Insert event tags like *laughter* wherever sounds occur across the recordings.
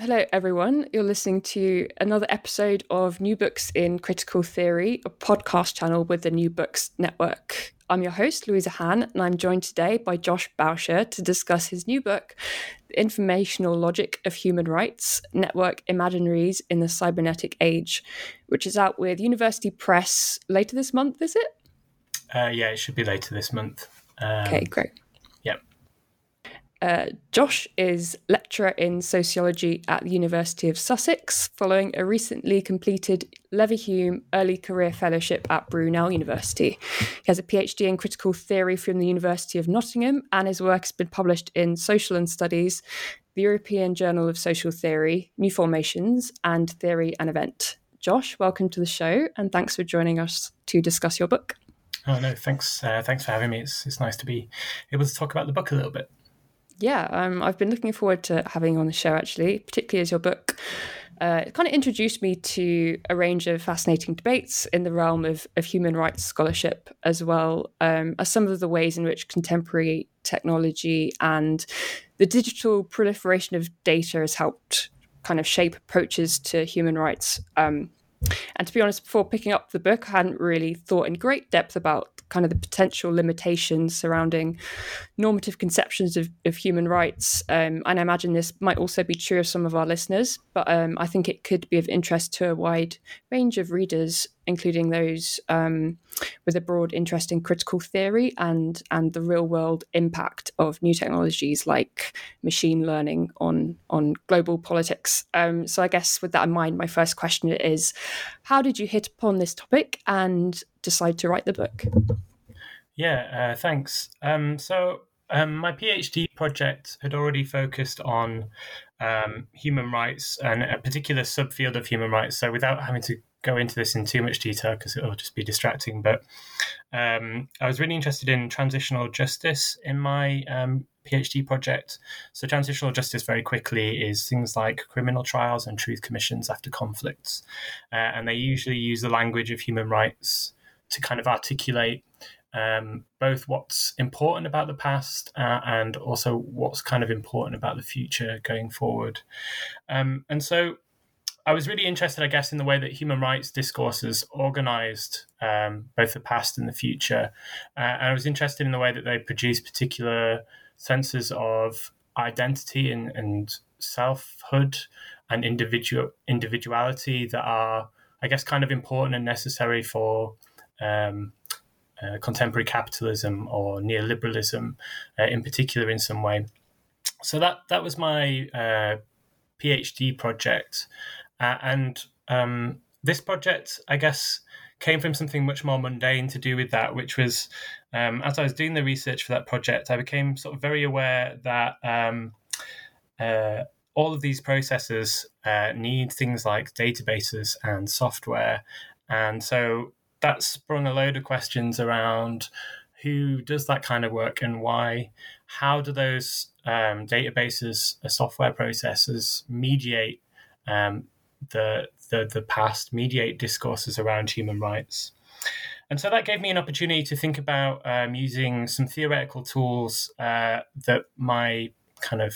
Hello, everyone. You're listening to another episode of New Books in Critical Theory, a podcast channel with the New Books Network. I'm your host, Louisa Hann, and I'm joined today by Josh Bowsher to discuss his new book, The Informational Logic of Human Rights Network Imaginaries in the Cybernetic Age, which is out with University Press later this month, is it? Uh, yeah, it should be later this month. Um, okay, great. Uh, Josh is lecturer in sociology at the University of Sussex, following a recently completed Leverhulme Early Career Fellowship at Brunel University. He has a PhD in critical theory from the University of Nottingham, and his work has been published in Social and Studies, the European Journal of Social Theory, New Formations, and Theory and Event. Josh, welcome to the show, and thanks for joining us to discuss your book. Oh no, thanks, uh, thanks for having me. It's it's nice to be able to talk about the book a little bit yeah, um, I've been looking forward to having you on the show actually, particularly as your book uh, kind of introduced me to a range of fascinating debates in the realm of, of human rights scholarship, as well um, as some of the ways in which contemporary technology and the digital proliferation of data has helped kind of shape approaches to human rights. Um, and to be honest, before picking up the book, I hadn't really thought in great depth about kind of the potential limitations surrounding normative conceptions of, of human rights. Um, and I imagine this might also be true of some of our listeners, but um, I think it could be of interest to a wide range of readers, including those um, with a broad interest in critical theory and, and the real world impact of new technologies like machine learning on, on global politics. Um, so, I guess with that in mind, my first question is how did you hit upon this topic and decide to write the book? Yeah, uh, thanks. Um, so, um, my PhD project had already focused on um, human rights and a particular subfield of human rights. So, without having to go into this in too much detail because it'll just be distracting, but um, I was really interested in transitional justice in my um, PhD project. So, transitional justice, very quickly, is things like criminal trials and truth commissions after conflicts. Uh, and they usually use the language of human rights to kind of articulate um, both what's important about the past uh, and also what's kind of important about the future going forward. Um, and so I was really interested, I guess, in the way that human rights discourses organized um, both the past and the future. Uh, and I was interested in the way that they produce particular senses of identity and, and selfhood and individual individuality that are, I guess, kind of important and necessary for um, uh, contemporary capitalism or neoliberalism, uh, in particular, in some way. So that that was my uh, PhD project, uh, and um, this project, I guess, came from something much more mundane to do with that, which was um, as I was doing the research for that project, I became sort of very aware that. Um, uh, all of these processes uh, need things like databases and software. And so that sprung a load of questions around who does that kind of work and why how do those um, databases, uh, software processes mediate um, the, the the past, mediate discourses around human rights. And so that gave me an opportunity to think about um, using some theoretical tools uh, that my kind of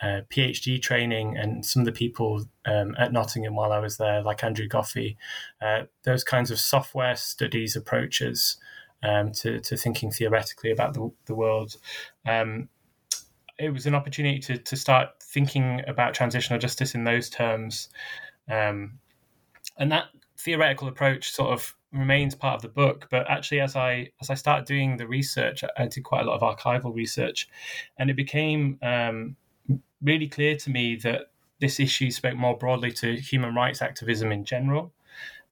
uh, PhD training and some of the people um, at Nottingham while I was there, like Andrew Goffey, uh, those kinds of software studies approaches um, to, to thinking theoretically about the, the world. Um, it was an opportunity to, to start thinking about transitional justice in those terms. Um, and that theoretical approach sort of remains part of the book but actually as i as i started doing the research i did quite a lot of archival research and it became um, really clear to me that this issue spoke more broadly to human rights activism in general,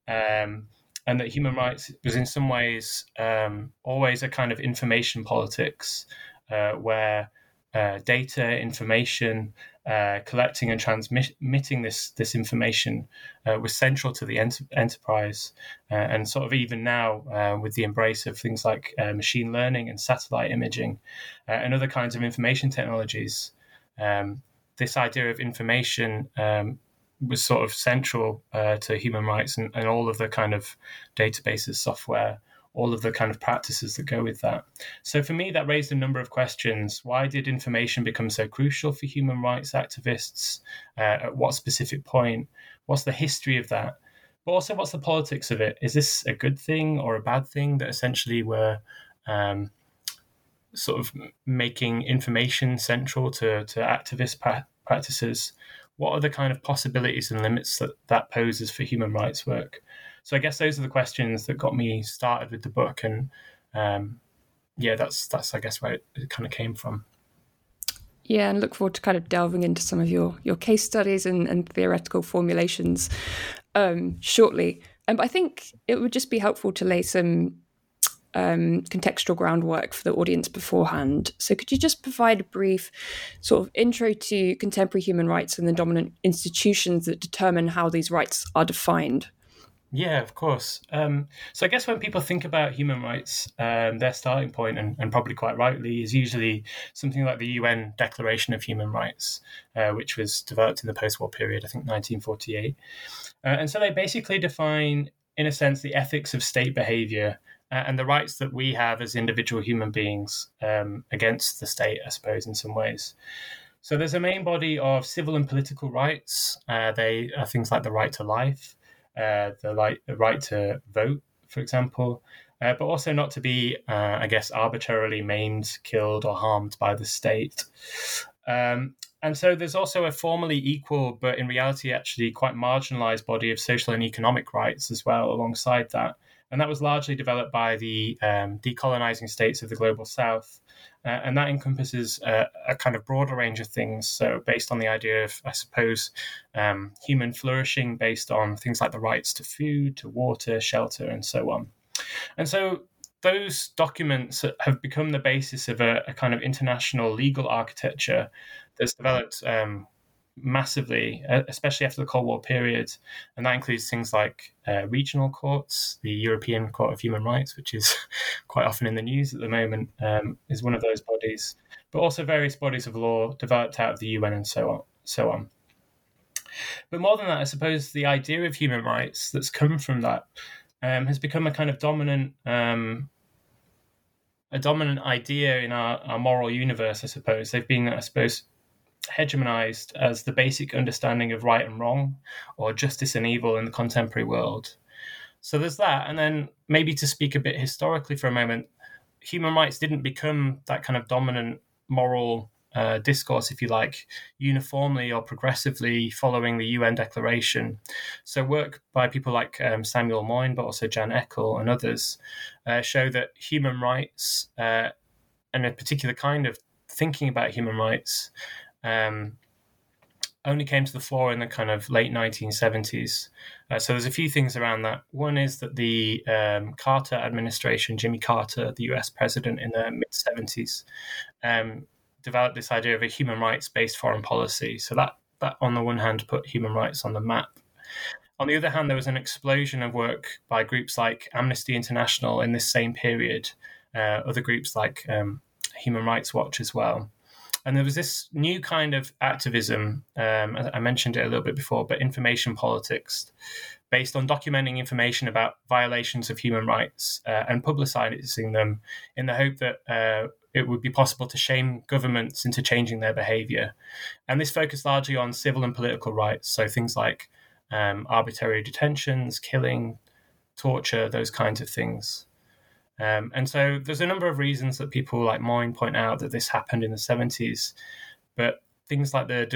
um, and that human rights was in some ways um, always a kind of information politics uh, where uh, data, information, uh, collecting and transmitting this this information uh, was central to the ent- enterprise, uh, and sort of even now uh, with the embrace of things like machine learning and satellite imaging and other kinds of information technologies, um, this idea of information um, was sort of central uh, to human rights and, and, all of the kind of databases, software, all of the kind of practices that go with that. So for me, that raised a number of questions. Why did information become so crucial for human rights activists? Uh, at what specific point? What's the history of that? But also, what's the politics of it? Is this a good thing or a bad thing that essentially we're um, sort of making information central to, to activist pra- practices, what are the kind of possibilities and limits that that poses for human rights work? So I guess those are the questions that got me started with the book, and um, yeah, that's that's I guess where it, it kind of came from. Yeah, and look forward to kind of delving into some of your your case studies and, and theoretical formulations um, shortly. Um, I think it would just be helpful to lay some um, contextual groundwork for the audience beforehand. So, could you just provide a brief sort of intro to contemporary human rights and the dominant institutions that determine how these rights are defined? Yeah, of course. Um, so I guess when people think about human rights, um, their starting point, and, and, probably quite rightly, is usually something like the UN Declaration of Human Rights, uh, which was developed in the post-war period, I think 1948. Uh, and so they basically define, in a sense, the ethics of state behavior uh, and the rights that we have as individual human beings um, against the state, I suppose, in some ways. So there's a main body of civil and political rights. Uh, they are things like the right to life, uh, the, right, the right to vote, for example, uh, but also not to be, uh, I guess, arbitrarily maimed, killed, or harmed by the state. Um, and so there's also a formally equal, but in reality actually quite marginalized body of social and economic rights as well alongside that and that was largely developed by the um, decolonizing states of the global south. Uh, and that encompasses a, kind of broader range of things. So, based on the idea of, I suppose, um, human flourishing based on things like the rights to food, to water, shelter, and so on. And so, those documents have become the basis of a, a kind of international legal architecture that's developed um, massively, especially after the Cold War period. And that includes things like uh, regional courts, the European Court of Human Rights, which is *laughs* quite often in the news at the moment, um, is one of those bodies, but also various bodies of law developed out of the UN and so on. So on. But more than that, I suppose the idea of human rights that's come from that um, has become a kind of dominant um, a dominant idea in our, our moral universe, I suppose. They've been, I suppose, hegemonized as the basic understanding of right and wrong or justice and evil in the contemporary world. So there's that. And then maybe to speak a bit historically for a moment, human rights didn't become that kind of dominant moral uh, discourse, if you like, uniformly or progressively following the UN Declaration. So, work by people like um, Samuel Moyn, but also Jan Eckel and others, uh, show that human rights uh, and a particular kind of thinking about human rights um, only came to the fore in the kind of late 1970s. Uh, so there's a few things around that. One is that the um, Carter administration, Jimmy Carter, the US president in the mid 70s, um, developed this idea of a human rights based foreign policy. So that, that, on the one hand, put human rights on the map. On the other hand, there was an explosion of work by groups like Amnesty International in this same period, uh, other groups like um, Human Rights Watch as well. And there was this new kind of activism. Um, I mentioned it a little bit before, but information politics, based on documenting information about violations of human rights uh, and publicizing them, in the hope that uh, it would be possible to shame governments into changing their behavior. And this focused largely on civil and political rights, so things like um, arbitrary detentions, killing, torture, those kinds of things. Um, and so there's a number of reasons that people like Moyn point out that this happened in the 70s, but things like the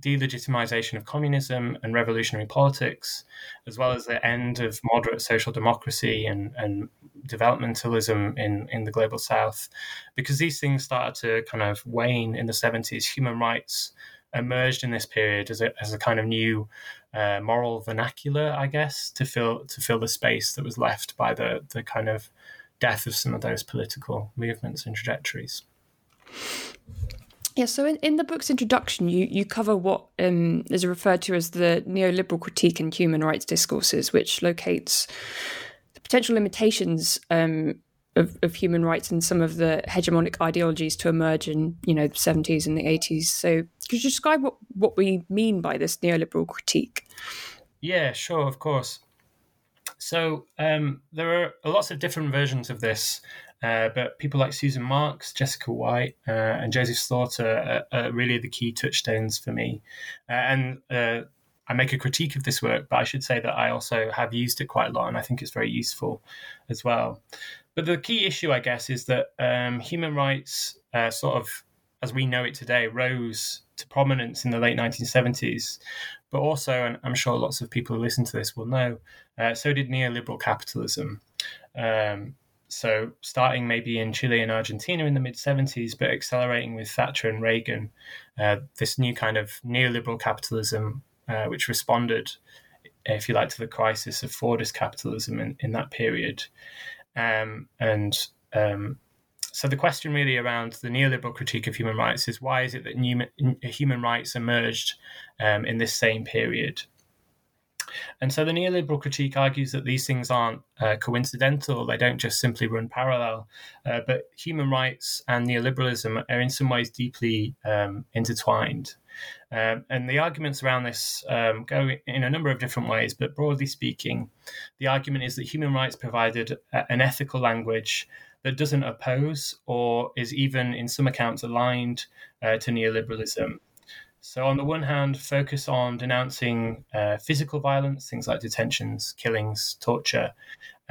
delegitimization of communism and revolutionary politics, as well as the end of moderate social democracy and, and developmentalism in, in the global south, because these things started to kind of wane in the 70s, human rights emerged in this period as a, as a kind of new uh, moral vernacular, I guess, to fill to fill the space that was left by the the kind of death of some of those political movements and trajectories. Yeah, so in, in the book's introduction, you, you cover what um, is referred to as the neoliberal critique in human rights discourses, which locates the potential limitations um, of, of human rights and some of the hegemonic ideologies to emerge in you know the 70s and the 80s. So could you describe what, what we mean by this neoliberal critique? Yeah, sure, of course. So um, there are lots of different versions of this, uh, but people like Susan Marks, Jessica Whyte, uh, and Joseph Slaughter are, are, really the key touchstones for me. Uh, and uh, I make a critique of this work, but I should say that I also have used it quite a lot, and I think it's very useful as well. But the key issue, I guess, is that um, human rights, uh, sort of as we know it today, rose to prominence in the late 1970s. But also, and I'm sure lots of people who listen to this will know, uh, so did neoliberal capitalism. Um, so, starting maybe in Chile and Argentina in the mid 70s, but accelerating with Thatcher and Reagan, uh, this new kind of neoliberal capitalism, uh, which responded, if you like, to the crisis of Fordist capitalism in, in that period. Um, and um, so the question really around the neoliberal critique of human rights is why is it that new, human rights emerged um, in this same period? And so the neoliberal critique argues that these things aren't uh, coincidental, they don't just simply run parallel, uh, but human rights and neoliberalism are in some ways deeply um, intertwined. Um, and the arguments around this um, go in a number of different ways, but broadly speaking, the argument is that human rights provided an ethical language that doesn't oppose or is even, in some accounts, aligned uh, to neoliberalism. So, on the one hand, focus on denouncing uh, physical violence, things like detentions, killings, torture,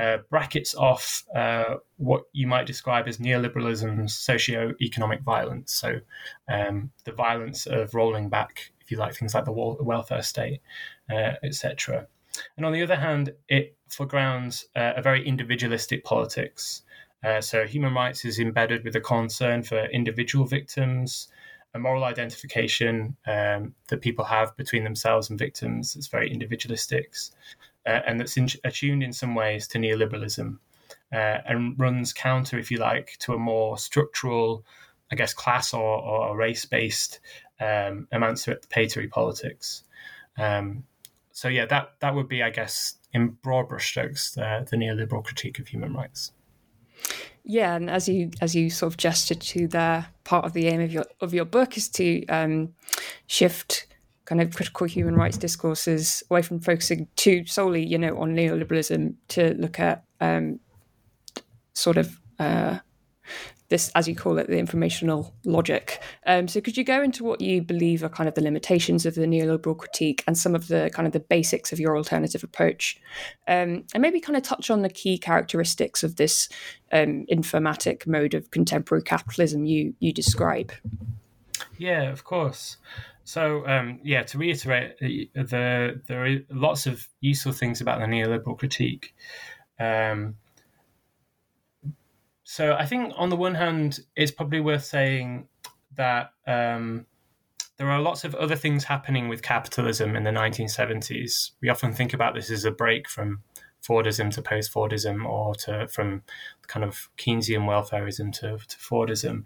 uh, brackets off uh, what you might describe as neoliberalism's socio-economic violence. So, um, the violence of rolling back, if you like, things like the welfare state, uh, etc. And on the other hand, it foregrounds uh, a very individualistic politics. Uh, so, human rights is embedded with a concern for individual victims, a moral identification um, that people have between themselves and victims It's very individualistic, uh, and that's in, attuned in some ways to neoliberalism uh, and runs counter, if you like, to a more structural, I guess, class or, or race based um, emancipatory politics. Um, so, yeah, that, that would be, I guess, in broad brushstrokes, the, the neoliberal critique of human rights. Yeah, and as you as you sort of gestured to there, part of the aim of your of your book is to um, shift kind of critical human rights discourses away from focusing too solely, you know, on neoliberalism to look at um, sort of uh, this, as you call it, the informational logic. Um, so, could you go into what you believe are kind of the limitations of the neoliberal critique and some of the kind of the basics of your alternative approach, um, and maybe kind of touch on the key characteristics of this um, informatic mode of contemporary capitalism you you describe? Yeah, of course. So, um, yeah, to reiterate, uh, the, there are lots of useful things about the neoliberal critique. Um, so I think on the one hand, it's probably worth saying that um, there are lots of other things happening with capitalism in the 1970s. We often think about this as a break from Fordism to post-Fordism, or to from kind of Keynesian welfareism to, to Fordism.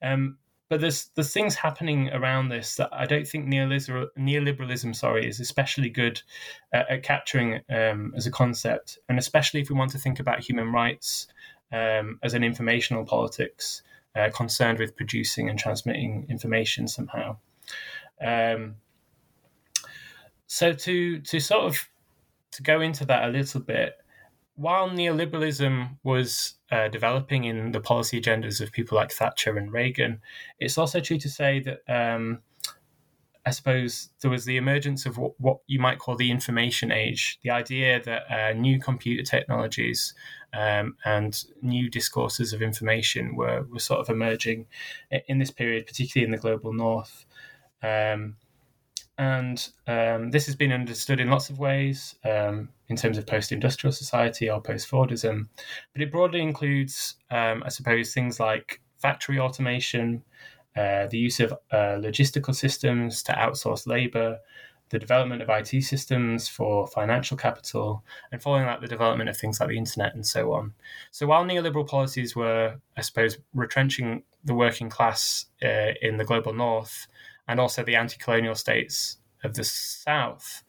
Um, but there's there's things happening around this that I don't think neoliberal, neoliberalism, sorry, is especially good at, at capturing um, as a concept, and especially if we want to think about human rights um, as an informational politics. uh, concerned with producing and transmitting information somehow. Um, so to to sort of to go into that a little bit, while neoliberalism was uh, developing in the policy agendas of people like Thatcher and Reagan, it's also true to say that um, I suppose there was the emergence of what, what, you might call the information age, the idea that uh, new computer technologies um, and new discourses of information were, were sort of emerging in this period, particularly in the global north. Um, and um, this has been understood in lots of ways um, in terms of post industrial society or post Fordism. But it broadly includes, um, I suppose, things like factory automation, uh, the use of uh, logistical systems to outsource labor, the development of IT systems for financial capital, and following that, the development of things like the internet and so on. So while neoliberal policies were, I suppose, retrenching the working class uh, in the global north, and also the anti colonial states of the South.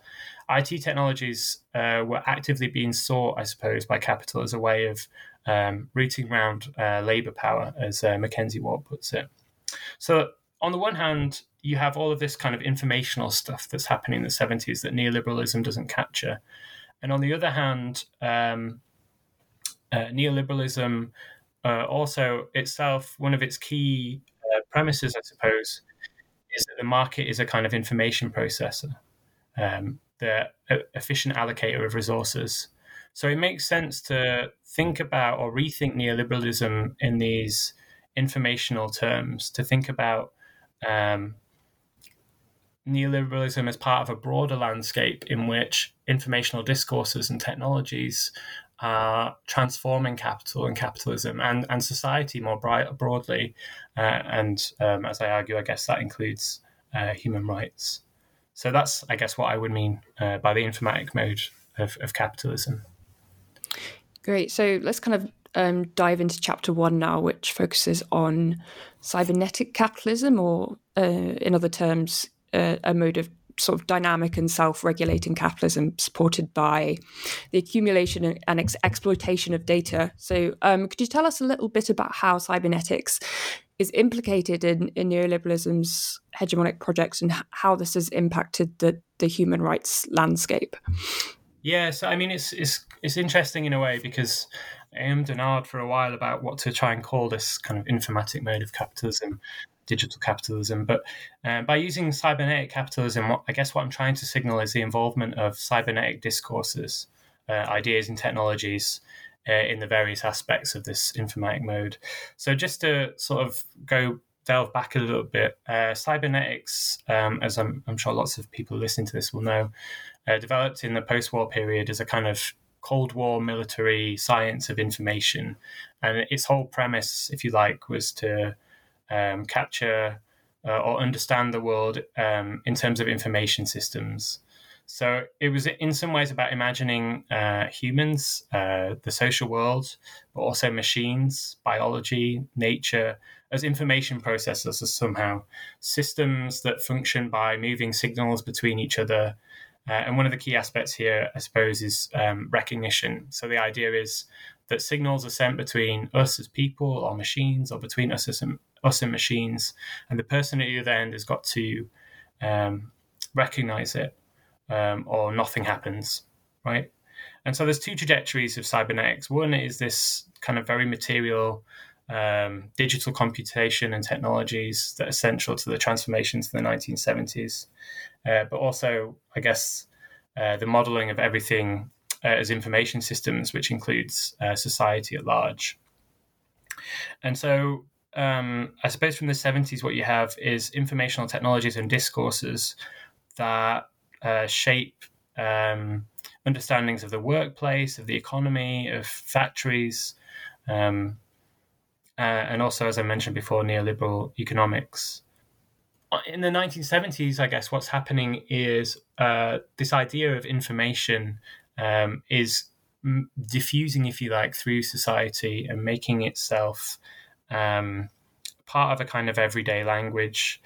IT technologies uh, were actively being sought, I suppose, by capital as a way of um, rooting around uh, labour power, as uh, McKenzie Wark puts it. So, on the one hand, you have all of this kind of informational stuff that's happening in the 70s that neoliberalism doesn't capture. And on the other hand, um, uh, neoliberalism uh, also itself, one of its key uh, premises, I suppose, is that the market is a kind of information processor, um, the efficient allocator of resources. So it makes sense to think about or rethink neoliberalism in these informational terms, to think about um, neoliberalism as part of a broader landscape in which informational discourses and technologies are transforming capital and capitalism and, and society more broadly. Uh, and um, as I argue, I guess that includes uh, human rights. So that's, I guess, what I would mean uh, by the informatic mode of, of, capitalism. Great. So let's kind of um, dive into chapter one now, which focuses on cybernetic capitalism, or uh, in other terms, uh, a mode of sort of dynamic and self-regulating capitalism supported by the accumulation and ex- exploitation of data. So, um, could you tell us a little bit about how cybernetics is implicated in, in neoliberalism's hegemonic projects and how this has impacted the, the human rights landscape? Yeah, so I mean, it's it's it's interesting in a way because I am denied for a while about what to try and call this kind of informatic mode of capitalism digital capitalism. But uh, by using cybernetic capitalism, what, I guess what I'm trying to signal is the involvement of cybernetic discourses, uh, ideas, and technologies uh, in the various aspects of this informatic mode. So, just to sort of go delve back a little bit, uh, cybernetics, um, as I'm, I'm, sure lots of people listening to this will know, uh, developed in the post war period as a kind of Cold War military science of information. And its whole premise, if you like, was to um, capture uh, or understand the world um, in terms of information systems. So it was in some ways about imagining uh, humans, uh, the social world, but also machines, biology, nature as information processors, as somehow systems that function by moving signals between each other. Uh, and one of the key aspects here, I suppose, is um, recognition. So the idea is that signals are sent between us as people or machines, or between us as us and machines, and the person at the other end has got to um, recognize it, um, or nothing happens, right? And so there's two trajectories of cybernetics. One is this kind of very material um, digital computation and technologies that are central to the transformations of the 1970s, uh, but also, I guess, uh, the modeling of everything uh, as information systems, which includes uh, society at large. And so um, I suppose from the 70s, what you have is informational technologies and discourses that uh, shape um, understandings of the workplace, of the economy, of factories, um, uh, and also, as I mentioned before, neoliberal economics. In the 1970s, I guess what's happening is uh, this idea of information um, is diffusing, if you like, through society and making itself um, part of a kind of everyday language.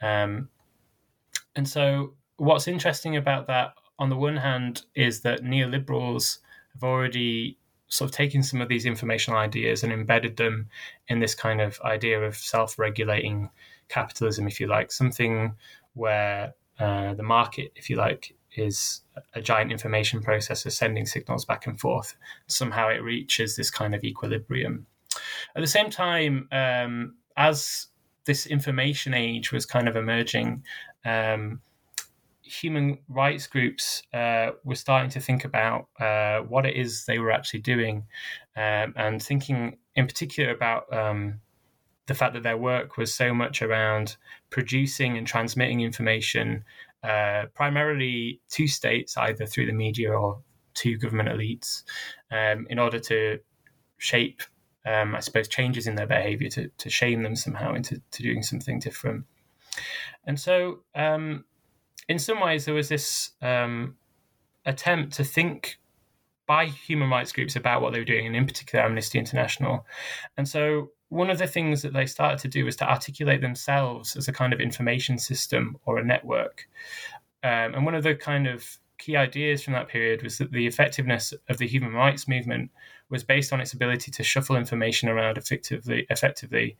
Um, and so, what's interesting about that, on the one hand, is that neoliberals have already sort of taken some of these informational ideas and embedded them in this kind of idea of self-regulating capitalism, if you like, something where uh, the market, if you like, is a giant information processor sending signals back and forth. Somehow it reaches this kind of equilibrium. At the same time, um, as this information age was kind of emerging, um, human rights groups uh, were starting to think about uh, what it is they were actually doing, um, and thinking in particular about um, the fact that their work was so much around producing and transmitting information, uh, primarily to states, either through the media or to government elites, um, in order to shape, um, I suppose, changes in their behavior to, to shame them somehow into doing something different. And so, um, in some ways, there was this um, attempt to think by human rights groups about what they were doing, and in particular Amnesty International. And so, one of the things that they started to do was to articulate themselves as a kind of information system or a network. Um, and one of the kind of key ideas from that period was that the effectiveness of the human rights movement was based on its ability to shuffle information around effectively, effectively,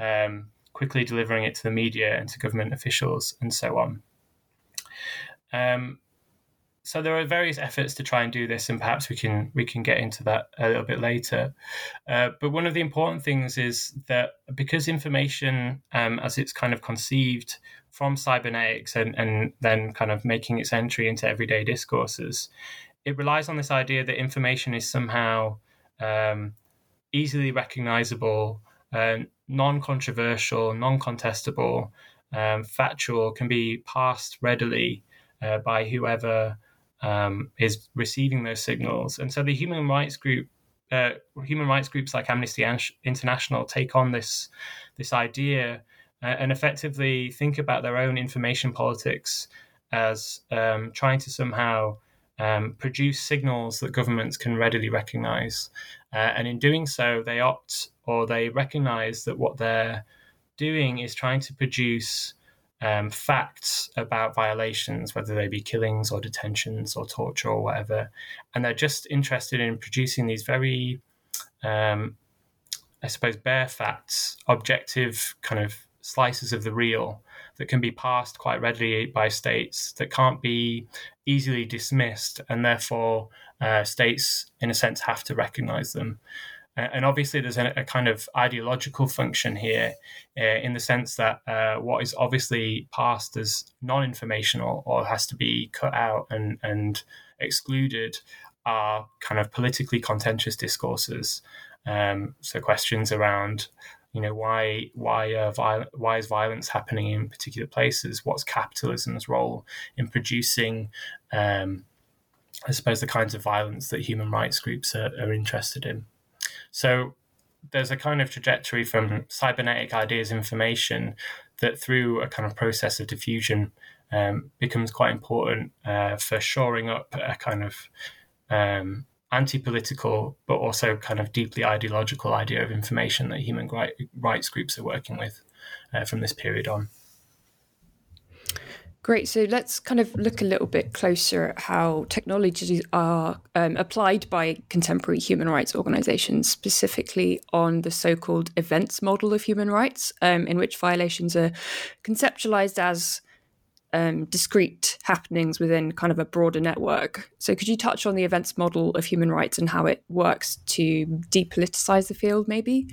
um, quickly delivering it to the media and to government officials and so on. Um, so there are various efforts to try and do this, and perhaps we can we can get into that a little bit later. Uh, but one of the important things is that because information, um, as it's kind of conceived from cybernetics and, and then kind of making its entry into everyday discourses, it relies on this idea that information is somehow um, easily recognizable, uh, non-controversial, non-contestable, um, factual, can be passed readily uh, by whoever um, is receiving those signals. And so the human rights group, uh, human rights groups like Amnesty International, take on this this idea uh, and effectively think about their own information politics as um, trying to somehow um, produce signals that governments can readily recognize. Uh, and in doing so, they opt or they recognize that what they're doing is trying to produce um, facts about violations, whether they be killings or detentions or torture or whatever. And they're just interested in producing these very, um, I suppose, bare facts, objective kind of slices of the real that can be passed quite readily by states that can't be easily dismissed. And therefore, uh, states, in a sense, have to recognize them. And obviously, there's a, a kind of ideological function here uh, in the sense that uh, what is obviously passed as non informational or has to be cut out and, and excluded are kind of politically contentious discourses. Um, so, questions around you know why why uh, viol- why is violence happening in particular places what's capitalism's role in producing um, i suppose the kinds of violence that human rights groups are, are interested in so there's a kind of trajectory from cybernetic ideas information that through a kind of process of diffusion um, becomes quite important uh, for shoring up a kind of um, anti-political but also kind of deeply ideological idea of information that human rights groups are working with uh, from this period on. Great. So let's kind of look a little bit closer at how technologies are um, applied by contemporary human rights organizations, specifically on the so called events model of human rights, um, in which violations are conceptualized as um, discrete happenings within kind of a broader network. So, could you touch on the events model of human rights and how it works to depoliticize the field, maybe?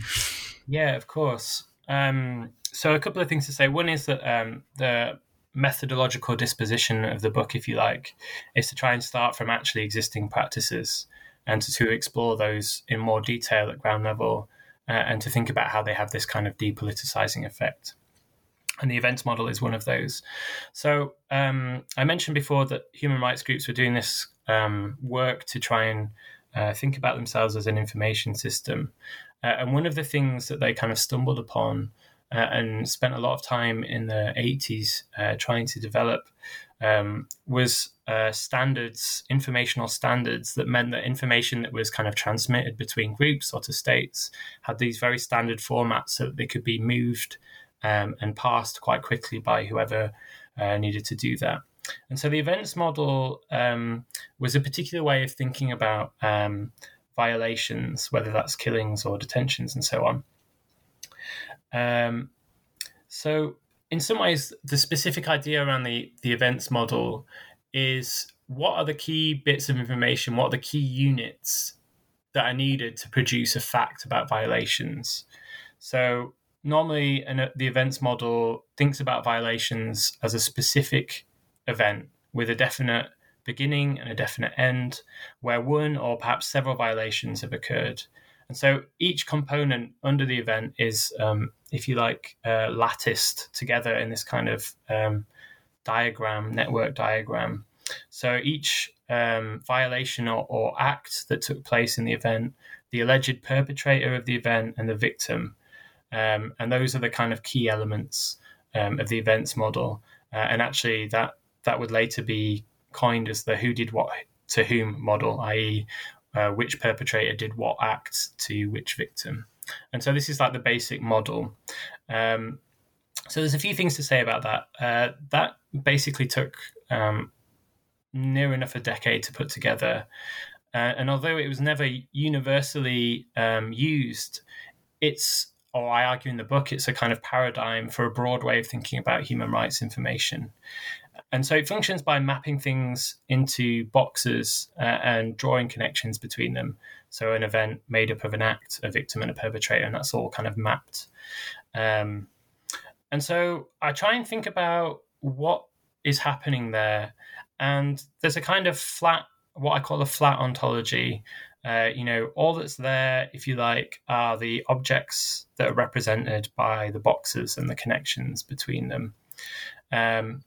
Yeah, of course. Um, so, a couple of things to say. One is that um, the methodological disposition of the book, if you like, is to try and start from actually existing practices and to, to explore those in more detail at ground level uh, and to think about how they have this kind of depoliticizing effect. And the events model is one of those. So um, I mentioned before that human rights groups were doing this um, work to try and uh, think about themselves as an information system. Uh, and one of the things that they kind of stumbled upon uh, and spent a lot of time in the 80s uh, trying to develop um, was uh, standards, informational standards that meant that information that was kind of transmitted between groups or to states had these very standard formats so that they could be moved um, and passed quite quickly by whoever uh, needed to do that. And so the events model um, was a particular way of thinking about um, violations, whether that's killings or detentions and so on. Um, so, in some ways, the specific idea around the, the events model is what are the key bits of information, what are the key units that are needed to produce a fact about violations. So, normally, an, the events model thinks about violations as a specific event with a definite beginning and a definite end, where one or perhaps several violations have occurred. And so each component under the event is, um, if you like, uh, latticed together in this kind of um, diagram, network diagram. So each um, violation or, or, act that took place in the event, the alleged perpetrator of the event, and the victim. Um, and those are the kind of key elements um, of the events model. Uh, and actually, that that would later be coined as the who did what to whom model, i.e., uh, which perpetrator did what act to which victim. And so this is like the basic model. Um, so there's a few things to say about that. Uh, that basically took um, near enough a decade to put together. Uh, and although it was never universally um, used, it's, or I argue in the book, it's a kind of paradigm for a broad way of thinking about human rights information. And so it functions by mapping things into boxes uh, and drawing connections between them. So an event made up of an act, a victim, and a perpetrator, and that's all kind of mapped. Um, and so I try and think about what is happening there. And there's a kind of flat, what I call a flat ontology. Uh, you know, all that's there, if you like, are the objects that are represented by the boxes and the connections between them. Um,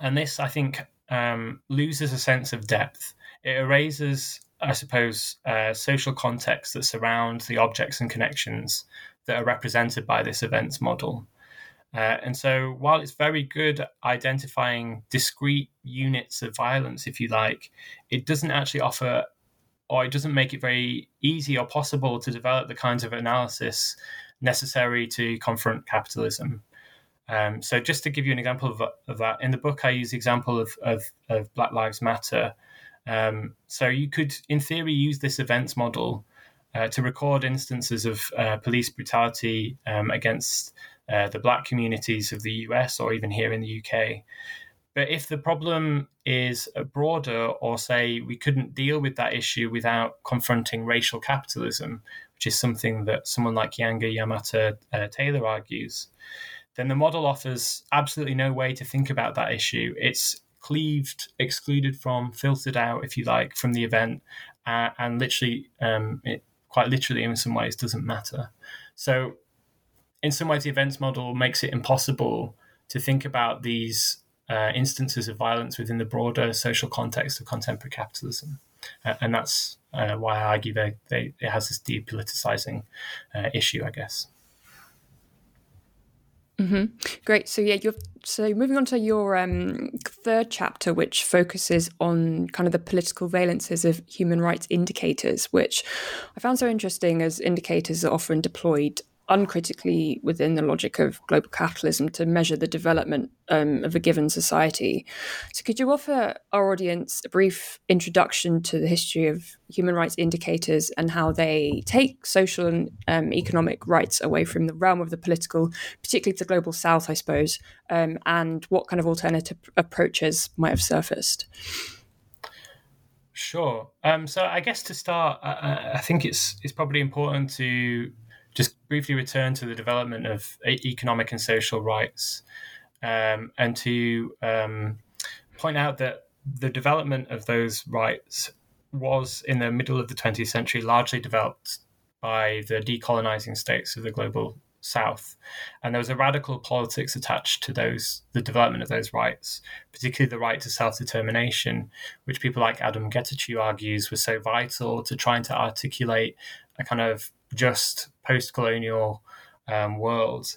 and this, I think, um, loses a sense of depth. It erases, I suppose, uh, social context that surrounds the objects and connections that are represented by this events model. Uh, and so, while it's very good at identifying discrete units of violence, if you like, it doesn't actually offer or it doesn't make it very easy or possible to develop the kinds of analysis necessary to confront capitalism. Um, so just to give you an example of, of, that, in the book I use the example of, of, of Black Lives Matter. Um, so you could, in theory, use this events model uh, to record instances of uh, police brutality um, against uh, the black communities of the US or even here in the UK. But if the problem is broader, or say we couldn't deal with that issue without confronting racial capitalism, which is something that someone like Keeanga-Yamahtta uh, Taylor argues, then the model offers absolutely no way to think about that issue. It's cleaved, excluded from, filtered out, if you like, from the event, uh, and literally, um, it quite literally, in some ways, doesn't matter. So, in some ways, the events model makes it impossible to think about these uh, instances of violence within the broader social context of contemporary capitalism. Uh, and that's uh, why I argue that it has this depoliticizing uh, issue, I guess. Mm-hmm. Great. So yeah, you're so moving on to your um, third chapter, which focuses on kind of the political valences of human rights indicators, which I found so interesting as indicators are often deployed uncritically within the logic of global capitalism to measure the development um, of a given society. So, could you offer our audience a brief introduction to the history of human rights indicators and how they take social and um, economic rights away from the realm of the political, particularly to the global south, I suppose, um, and what kind of alternative approaches might have surfaced? Sure. Um, so I guess to start, I, I think it's it's probably important to just briefly return to the development of economic and social rights um, and to um, point out that the development of those rights was in the middle of the 20th century largely developed by the decolonizing states of the global south. And there was a radical politics attached to those the development of those rights particularly the right to self-determination which people like Adom Getachew argues was so vital to trying to articulate a kind of just post-colonial um, world.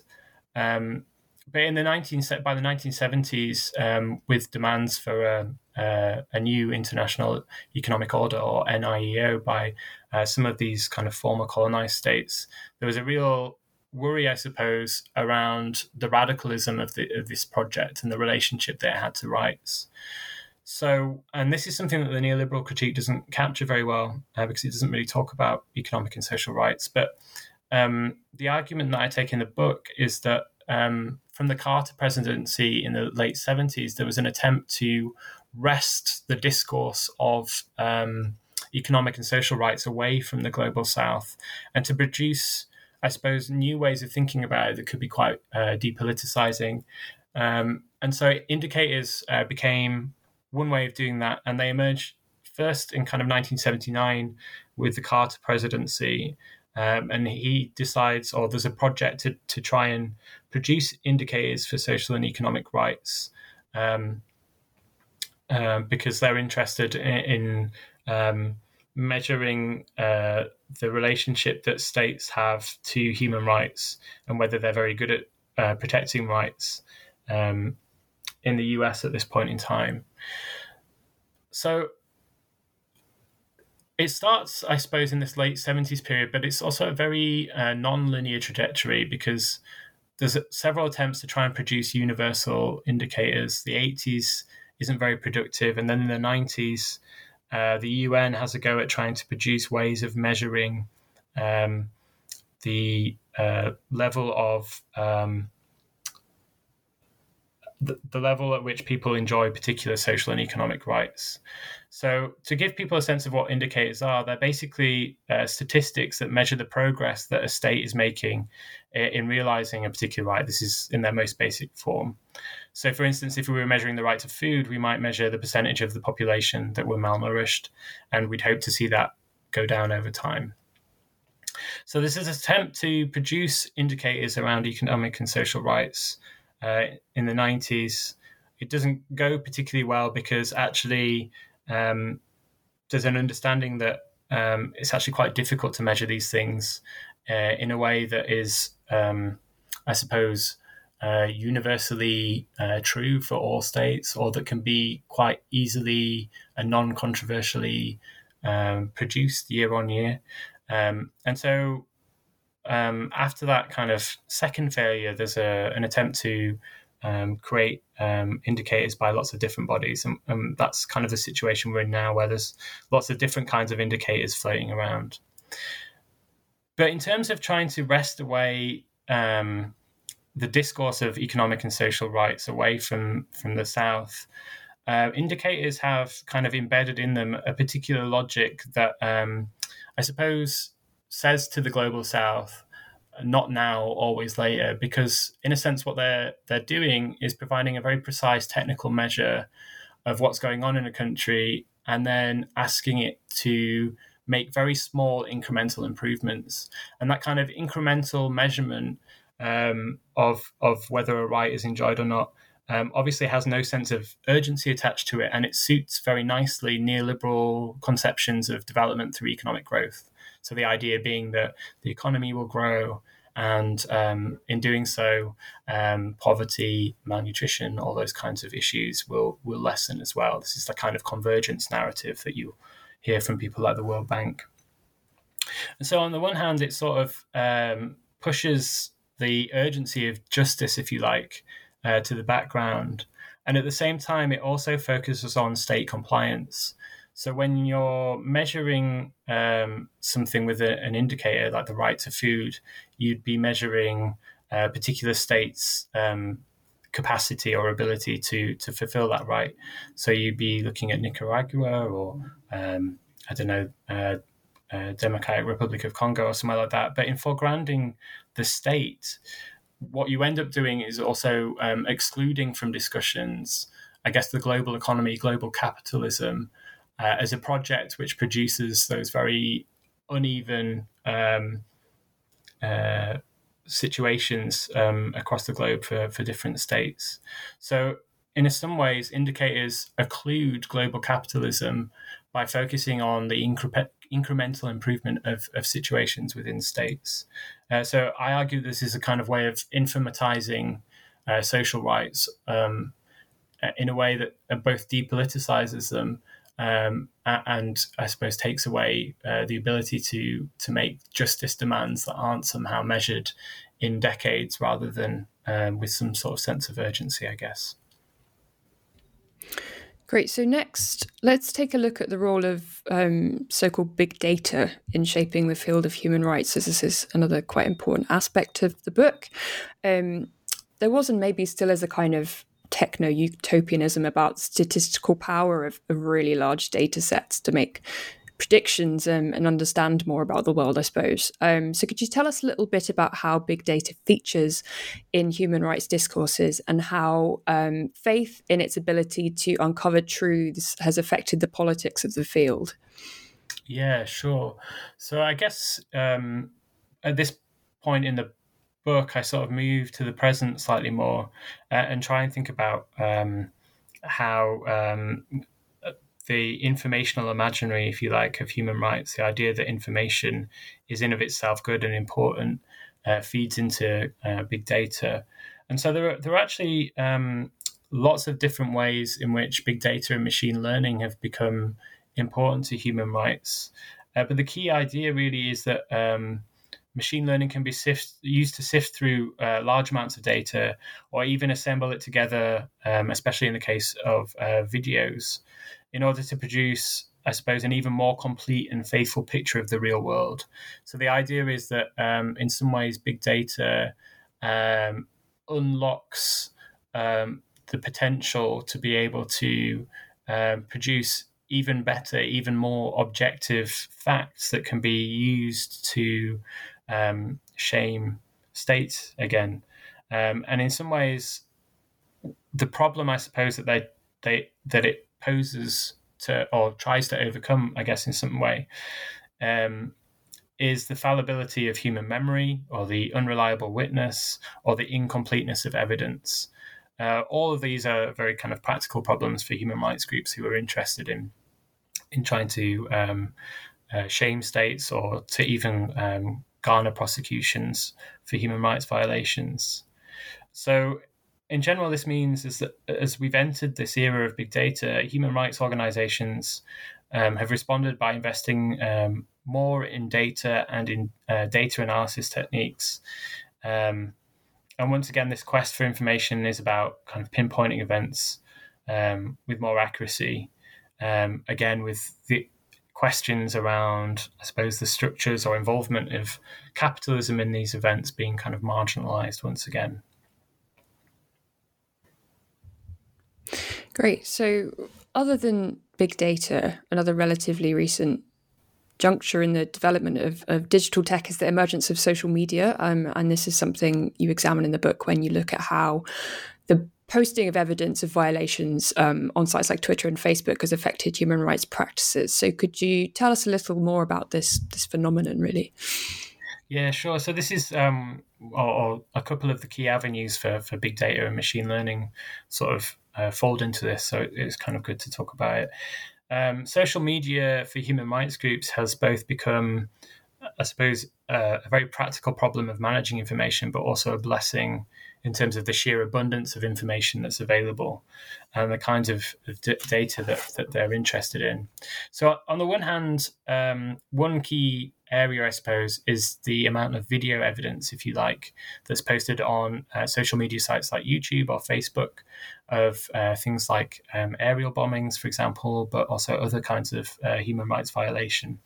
Um, but in the 19 by the 1970s, um, with demands for a, a, a, new international economic order or NIEO by uh, some of these kind of former colonized states, there was a real worry, I suppose, around the radicalism of, the, of this project and the relationship that it had to rights. So, and this is something that the neoliberal critique doesn't capture very well uh, because it doesn't really talk about economic and social rights. But um, the argument that I take in the book is that um, from the Carter presidency in the late 70s, there was an attempt to wrest the discourse of um, economic and social rights away from the global south and to produce, I suppose, new ways of thinking about it that could be quite uh, depoliticizing. Um, and so indicators uh, became one way of doing that, and they emerged first in kind of 1979 with the Carter presidency. Um, and he decides, or there's a project to, to try and produce indicators for social and economic rights um, uh, because they're interested in, in um, measuring uh, the relationship that states have to human rights and whether they're very good at uh, protecting rights um, in the US at this point in time. So it starts, I suppose, in this late 70s period, but it's also a very uh, non linear trajectory because there's several attempts to try and produce universal indicators. The 80s isn't very productive. And then in the 90s, uh, the UN has a go at trying to produce ways of measuring um, the uh, level of um, the, level at which people enjoy particular social and economic rights. So, to give people a sense of what indicators are, they're basically uh, statistics that measure the progress that a state is making in realizing a particular right. This is in their most basic form. So, for instance, if we were measuring the right to food, we might measure the percentage of the population that were malnourished, and we'd hope to see that go down over time. So, this is an attempt to produce indicators around economic and social rights uh, in the 90s. It doesn't go particularly well because actually um, there's an understanding that um, it's actually quite difficult to measure these things uh, in a way that is, um, I suppose, uh, universally uh, true for all states, or that can be quite easily and non controversially um, produced year on year. Um, and so um, after that kind of second failure, there's a, an attempt to um, create um, indicators by lots of different bodies. And, and, that's kind of the situation we're in now, where there's lots of different kinds of indicators floating around. But in terms of trying to wrest away um, the discourse of economic and social rights away from, from the South, uh, indicators have kind of embedded in them a particular logic that um, I suppose says to the global south not now always later because in a sense what they're they're doing is providing a very precise technical measure of what's going on in a country and then asking it to make very small incremental improvements. And that kind of incremental measurement um, of of whether a right is enjoyed or not um, obviously has no sense of urgency attached to it and it suits very nicely neoliberal conceptions of development through economic growth so the idea being that the economy will grow, and um, in doing so, um, poverty, malnutrition, all those kinds of issues will will lessen as well. This is the kind of convergence narrative that you hear from people like the World Bank. And so, on the one hand, it sort of um, pushes the urgency of justice, if you like, uh, to the background. And at the same time, it also focuses on state compliance. So when you're measuring um, something with a, an indicator like the right to food, you'd be measuring a particular state's um, capacity or ability to to fulfill that right. So you'd be looking at Nicaragua or um, I don't know. Uh, uh, Democratic Republic of Congo or somewhere like that. But in foregrounding the state, what you end up doing is also um, excluding from discussions, I guess, the global economy, global capitalism, uh, as a project which produces those very uneven um, uh, situations um, across the globe for, for different states. So, in some ways, indicators occlude global capitalism by focusing on the incre- incremental improvement of, of situations within states. Uh, so, I argue this is a kind of way of informatizing uh, social rights um, in a way that both depoliticizes them um, and I suppose takes away uh, the ability to to make justice demands that aren't somehow measured in decades rather than um, with some sort of sense of urgency, I guess. Great. So, next, let's take a look at the role of um, so called big data in shaping the field of human rights, as this is another quite important aspect of the book. Um, there was, and maybe still is, a kind of techno utopianism about statistical power of, of really large data sets to make predictions um, and understand more about the world, I suppose. Um, so, could you tell us a little bit about how big data features in human rights discourses and how um, faith in its ability to uncover truths has affected the politics of the field? Yeah, sure. So, I guess um, at this point in the book, I sort of move to the present slightly more uh, and try and think about um, how um, the informational imaginary, if you like, of human rights, the idea that information is in of itself good and important, uh, feeds into uh, big data. And so there are, there are actually um, lots of different ways in which big data and machine learning have become important to human rights. Uh, but the key idea really is that um, machine learning can be sift, used to sift through uh, large amounts of data or even assemble it together, um, especially in the case of uh, videos in order to produce, I suppose, an even more complete and faithful picture of the real world. So the idea is that um, in some ways, big data um, unlocks um, the potential to be able to um, produce even better, even more objective facts that can be used to um, shame states again. Um, and in some ways, the problem, I suppose, that they they that it poses to or tries to overcome, I guess, in some way, um, is the fallibility of human memory or the unreliable witness or the incompleteness of evidence. Uh, all of these are very kind of practical problems for human rights groups who are interested in in trying to um, uh, shame states or to even um, garner prosecutions for human rights violations. So in general, this means is that as we've entered this era of big data, human rights organizations um, have responded by investing um, more in data and in uh, data analysis techniques. Um, and once again, this quest for information is about kind of pinpointing events um, with more accuracy. Um, again, with the questions around, I suppose, the structures or involvement of capitalism in these events being kind of marginalized once again. Great. So, other than big data, another relatively recent juncture in the development of, of digital tech is the emergence of social media. Um, and this is something you examine in the book when you look at how the posting of evidence of violations um, on sites like Twitter and Facebook has affected human rights practices. So, could you tell us a little more about this this phenomenon, really? Yeah, sure. So this is um, or, or a couple of the key avenues for for big data and machine learning, sort of uh, fold into this. So it's kind of good to talk about it. Um, social media for human rights groups has both become, I suppose, uh, a very practical problem of managing information, but also a blessing in terms of the sheer abundance of information that's available and the kinds of, d- data that, that they're interested in. So, on the one hand, um, one key area, I suppose, is the amount of video evidence, if you like, that's posted on uh, social media sites like YouTube or Facebook of uh, things like um, aerial bombings, for example, but also other kinds of uh, human rights violation.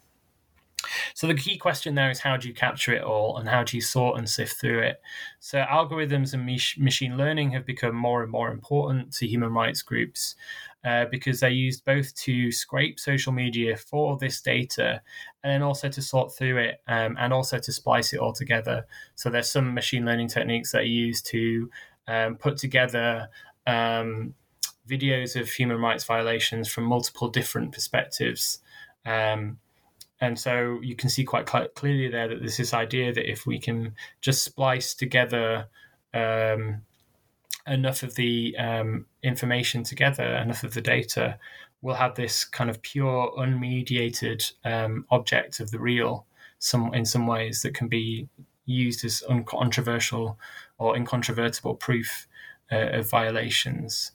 So the key question there is how do you capture it all and how do you sort and sift through it? So algorithms and machine learning have become more and more important to human rights groups uh, because they're used both to scrape social media for this data and then also to sort through it um, and also to splice it all together. So there's some machine learning techniques that are used to um, put together um, videos of human rights violations from multiple different perspectives. Um, and so you can see quite clearly there that there's this idea that if we can just splice together um, enough of the um, information together, enough of the data, we'll have this kind of pure, unmediated um, object of the real. Some in some ways that can be used as uncontroversial or incontrovertible proof uh, of violations.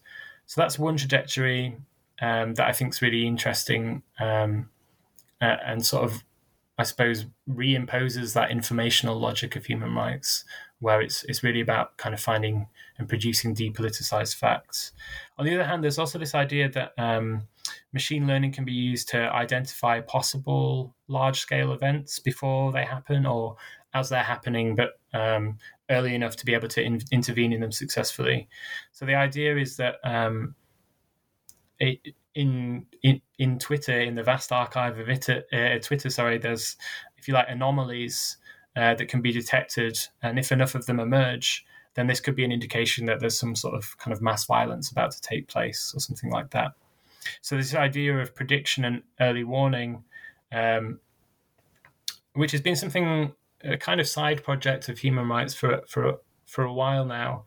So that's one trajectory um, that I think is really interesting um, uh, and sort of I suppose, reimposes that informational logic of human rights, where it's it's really about kind of finding and producing depoliticized facts. On the other hand, there's also this idea that um, machine learning can be used to identify possible large scale events before they happen or as they're happening, but um, early enough to be able to in- intervene in them successfully. So the idea is that um, it, in, in in Twitter, in the vast archive of it, uh, Twitter, sorry, there's if you like anomalies uh, that can be detected, and if enough of them emerge, then this could be an indication that there's some sort of kind of mass violence about to take place or something like that. So this idea of prediction and early warning, um, which has been something a kind of side project of human rights for for for a while now,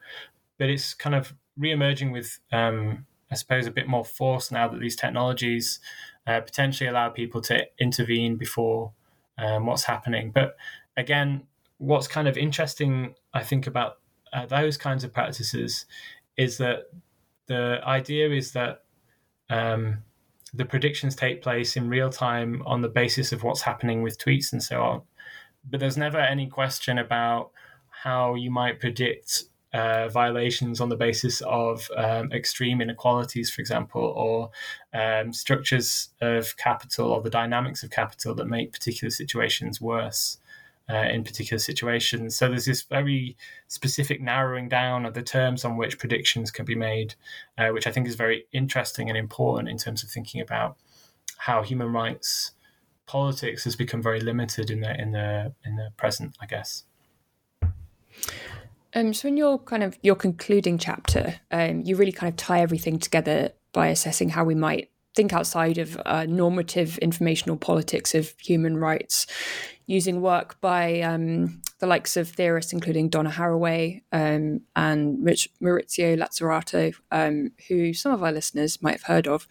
but it's kind of re-emerging with, um, I suppose, a bit more force now that these technologies uh, potentially allow people to intervene before um, what's happening. But again, what's kind of interesting, I think, about uh, those kinds of practices is that the idea is that um, the predictions take place in real time on the basis of what's happening with tweets and so on. But there's never any question about how you might predict uh, violations on the basis of um, extreme inequalities, for example, or um, structures of capital or the dynamics of capital that make particular situations worse uh, in particular situations. So there's this very specific narrowing down of the terms on which predictions can be made, uh, which I think is very interesting and important in terms of thinking about how human rights politics has become very limited in the in the in the present, I guess. Um, so in your kind of your concluding chapter, um, you really kind of tie everything together by assessing how we might think outside of uh, normative informational politics of human rights using work by um, the likes of theorists including Donna Haraway um, and Rich, Maurizio Lazzarato, um, who some of our listeners might have heard of.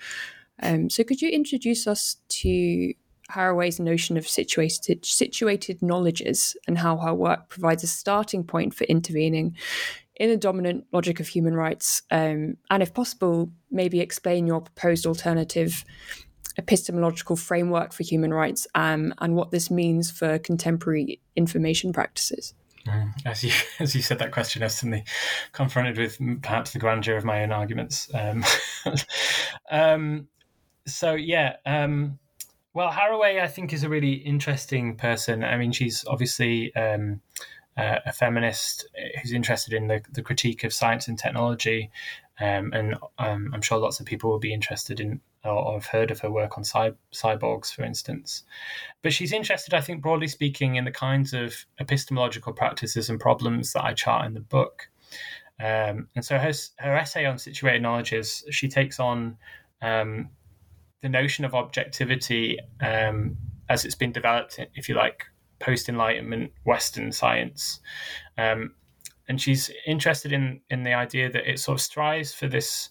Um, so, could you introduce us to Haraway's notion of situated situated knowledges and how her work provides a starting point for intervening in the dominant logic of human rights, um, and if possible, maybe explain your proposed alternative epistemological framework for human rights um, and what this means for contemporary information practices. Mm. As you *laughs* as you said that question, I was suddenly confronted with perhaps the grandeur of my own arguments. Um, *laughs* um, so yeah, um, well, Haraway I think is a really interesting person. I mean, she's obviously um, uh, a feminist who's interested in the, the critique of science and technology, um, and um, I'm sure lots of people will be interested in or, have heard of her work on cy- cyborgs, for instance. But she's interested, I think, broadly speaking, in the kinds of epistemological practices and problems that I chart in the book. Um, and so her, her essay on situated knowledges, she takes on um, the notion of objectivity um, as it's been developed, if you like, post Enlightenment Western science. Um, and she's interested in in the idea that it sort of strives for this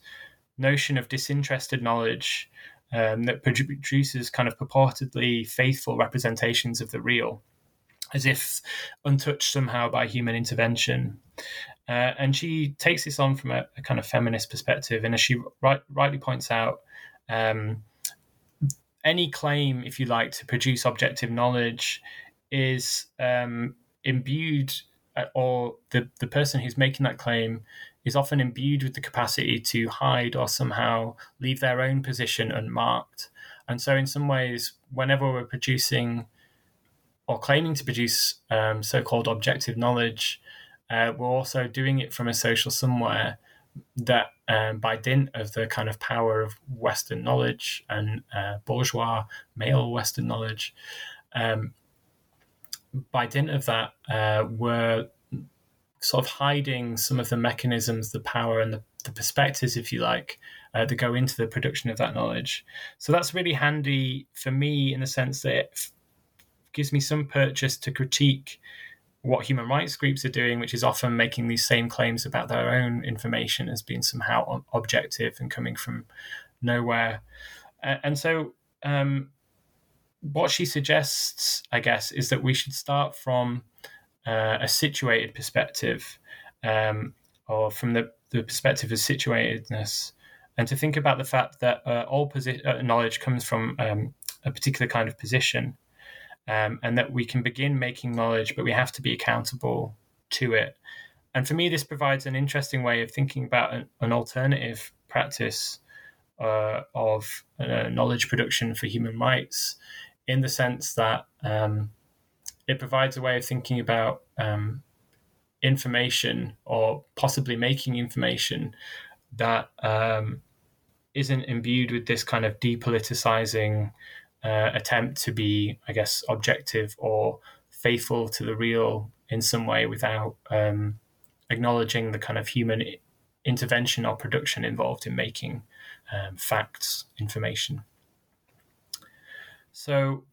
notion of disinterested knowledge um, that produces kind of purportedly faithful representations of the real, as if untouched somehow by human intervention. Uh, and she takes this on from a, a, kind of feminist perspective, and as she right, rightly points out, um, any claim, if you like, to produce objective knowledge is um, imbued, uh, or the, the person who's making that claim is often imbued with the capacity to hide or somehow leave their own position unmarked. And so, in some ways, whenever we're producing or claiming to produce um, so called objective knowledge, uh, we're also doing it from a social somewhere that, um, by dint of the kind of power of Western knowledge and uh, bourgeois male Western knowledge, um, by dint of that, uh, we're sort of hiding some of the mechanisms, the power, and the, the perspectives, if you like, uh, that go into the production of that knowledge. So that's really handy for me in the sense that it f- gives me some purchase to critique what human rights groups are doing, which is often making these same claims about their own information as being somehow objective and coming from nowhere. And so, um, what she suggests, I guess, is that we should start from uh, a situated perspective, um, or from the, the perspective of situatedness, and to think about the fact that uh, all posi- uh, knowledge comes from um, a particular kind of position. Um, and that we can begin making knowledge, but we have to be accountable to it. And for me, this provides an interesting way of thinking about an, an alternative practice uh, of uh, knowledge production for human rights, in the sense that um, it provides a way of thinking about um, information or possibly making information that um, not imbued with this kind of depoliticizing uh, attempt to be, I guess, objective or faithful to the real in some way without um, acknowledging the kind of human intervention or production involved in making um, facts, information. So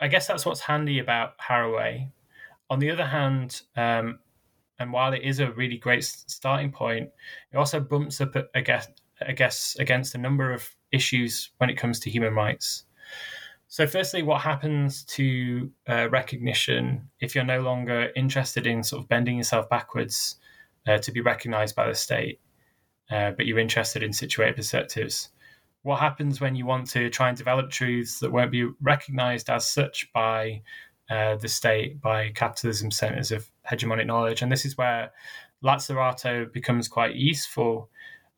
I guess that's what's handy about Haraway. On the other hand, um, and while it is a really great starting point, it also bumps up, I guess, against a number of issues when it comes to human rights. So, firstly, what happens to uh, recognition if you're no longer interested in sort of bending yourself backwards uh, to be recognized by the state, uh, but you're interested in situated perspectives? What happens when you want to try and develop truths that won't be recognized as such by uh, the state, by capitalism centers of hegemonic knowledge? And this is where Lazzarato becomes quite useful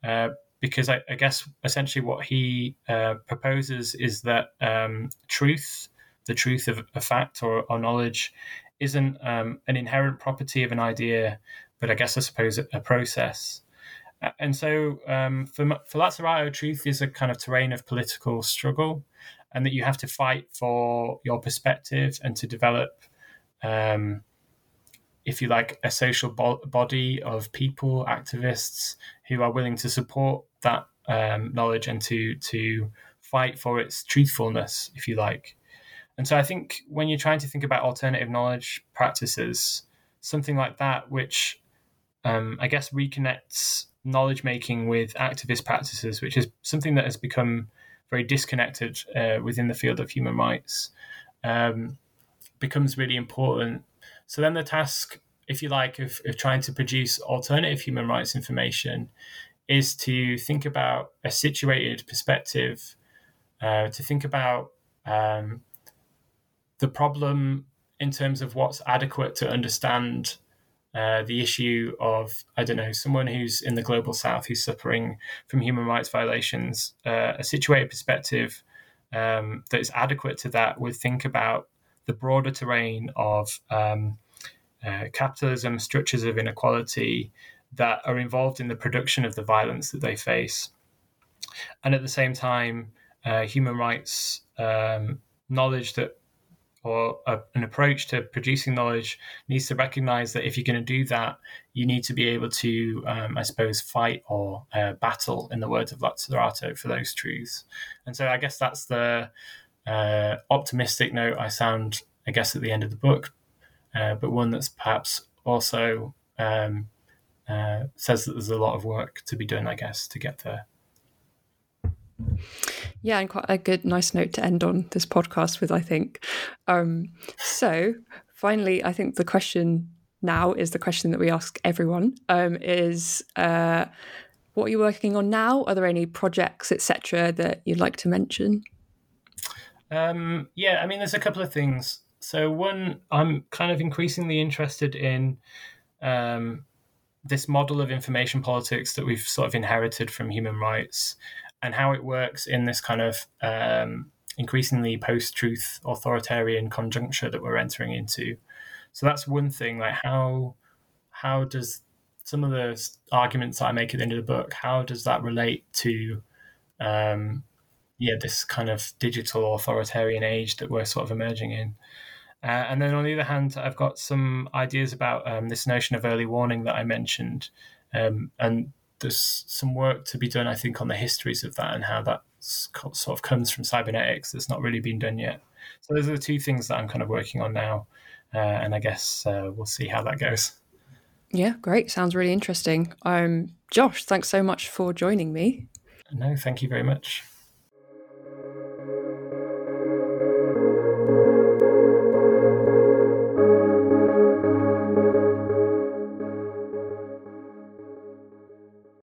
uh, because I, I, guess essentially what he uh, proposes is that um, truth, the truth of a fact or, or knowledge, isn't um, an inherent property of an idea, but I guess I suppose a, process. And so um, for, for Lazzarato, truth is a kind of terrain of political struggle, and that you have to fight for your perspective and to develop um, if you like, a social bo- body of people, activists who are willing to support that um, knowledge and to to fight for its truthfulness, if you like. And so I think when you're trying to think about alternative knowledge practices, something like that, which um, I guess reconnects knowledge making with activist practices, which is something that has become very disconnected uh, within the field of human rights, um, becomes really important so then the task, if you like, of, of trying to produce alternative human rights information is to think about a situated perspective, uh, to think about um, the problem in terms of what's adequate to understand uh, the issue of I don't know someone who's in the global south who's suffering from human rights violations. Uh, a situated perspective um, that is adequate to that would think about the broader terrain of um, uh, capitalism, structures of inequality that are involved in the production of the violence that they face. And at the same time, uh, human rights um, knowledge that or a, an approach to producing knowledge needs to recognize that if you're going to do that, you need to be able to, um, I suppose, fight or uh, battle, in the words of Lazzarato, for those truths. And so I guess that's the uh, optimistic note I sound, I guess, at the end of the book, uh, but one that's perhaps also um, uh, says that there's a lot of work to be done, I guess, to get there. Yeah, and quite a good, nice note to end on this podcast with, I think. Um, so, finally, I think the question now is the question that we ask everyone: um, is uh, what are you working on now? Are there any projects, etc., that you'd like to mention? Um, yeah, I mean, there's a couple of things. So one, I'm kind of increasingly interested in um, this model of information politics that we've sort of inherited from human rights and how it works in this kind of um, increasingly post-truth authoritarian conjuncture that we're entering into. So that's one thing. Like how how does some of the arguments that I make at the end of the book, how does that relate to um, yeah, this kind of digital authoritarian age that we're sort of emerging in. Uh, and then on the other hand, I've got some ideas about um, this notion of early warning that I mentioned. Um, and there's some work to be done, I think, on the histories of that and how that sort of comes from cybernetics that's not really been done yet. So those are the two things that I'm kind of working on now. Uh, and I guess uh, we'll see how that goes. Yeah, great. Sounds really interesting. Um, Josh, thanks so much for joining me. No, thank you very much.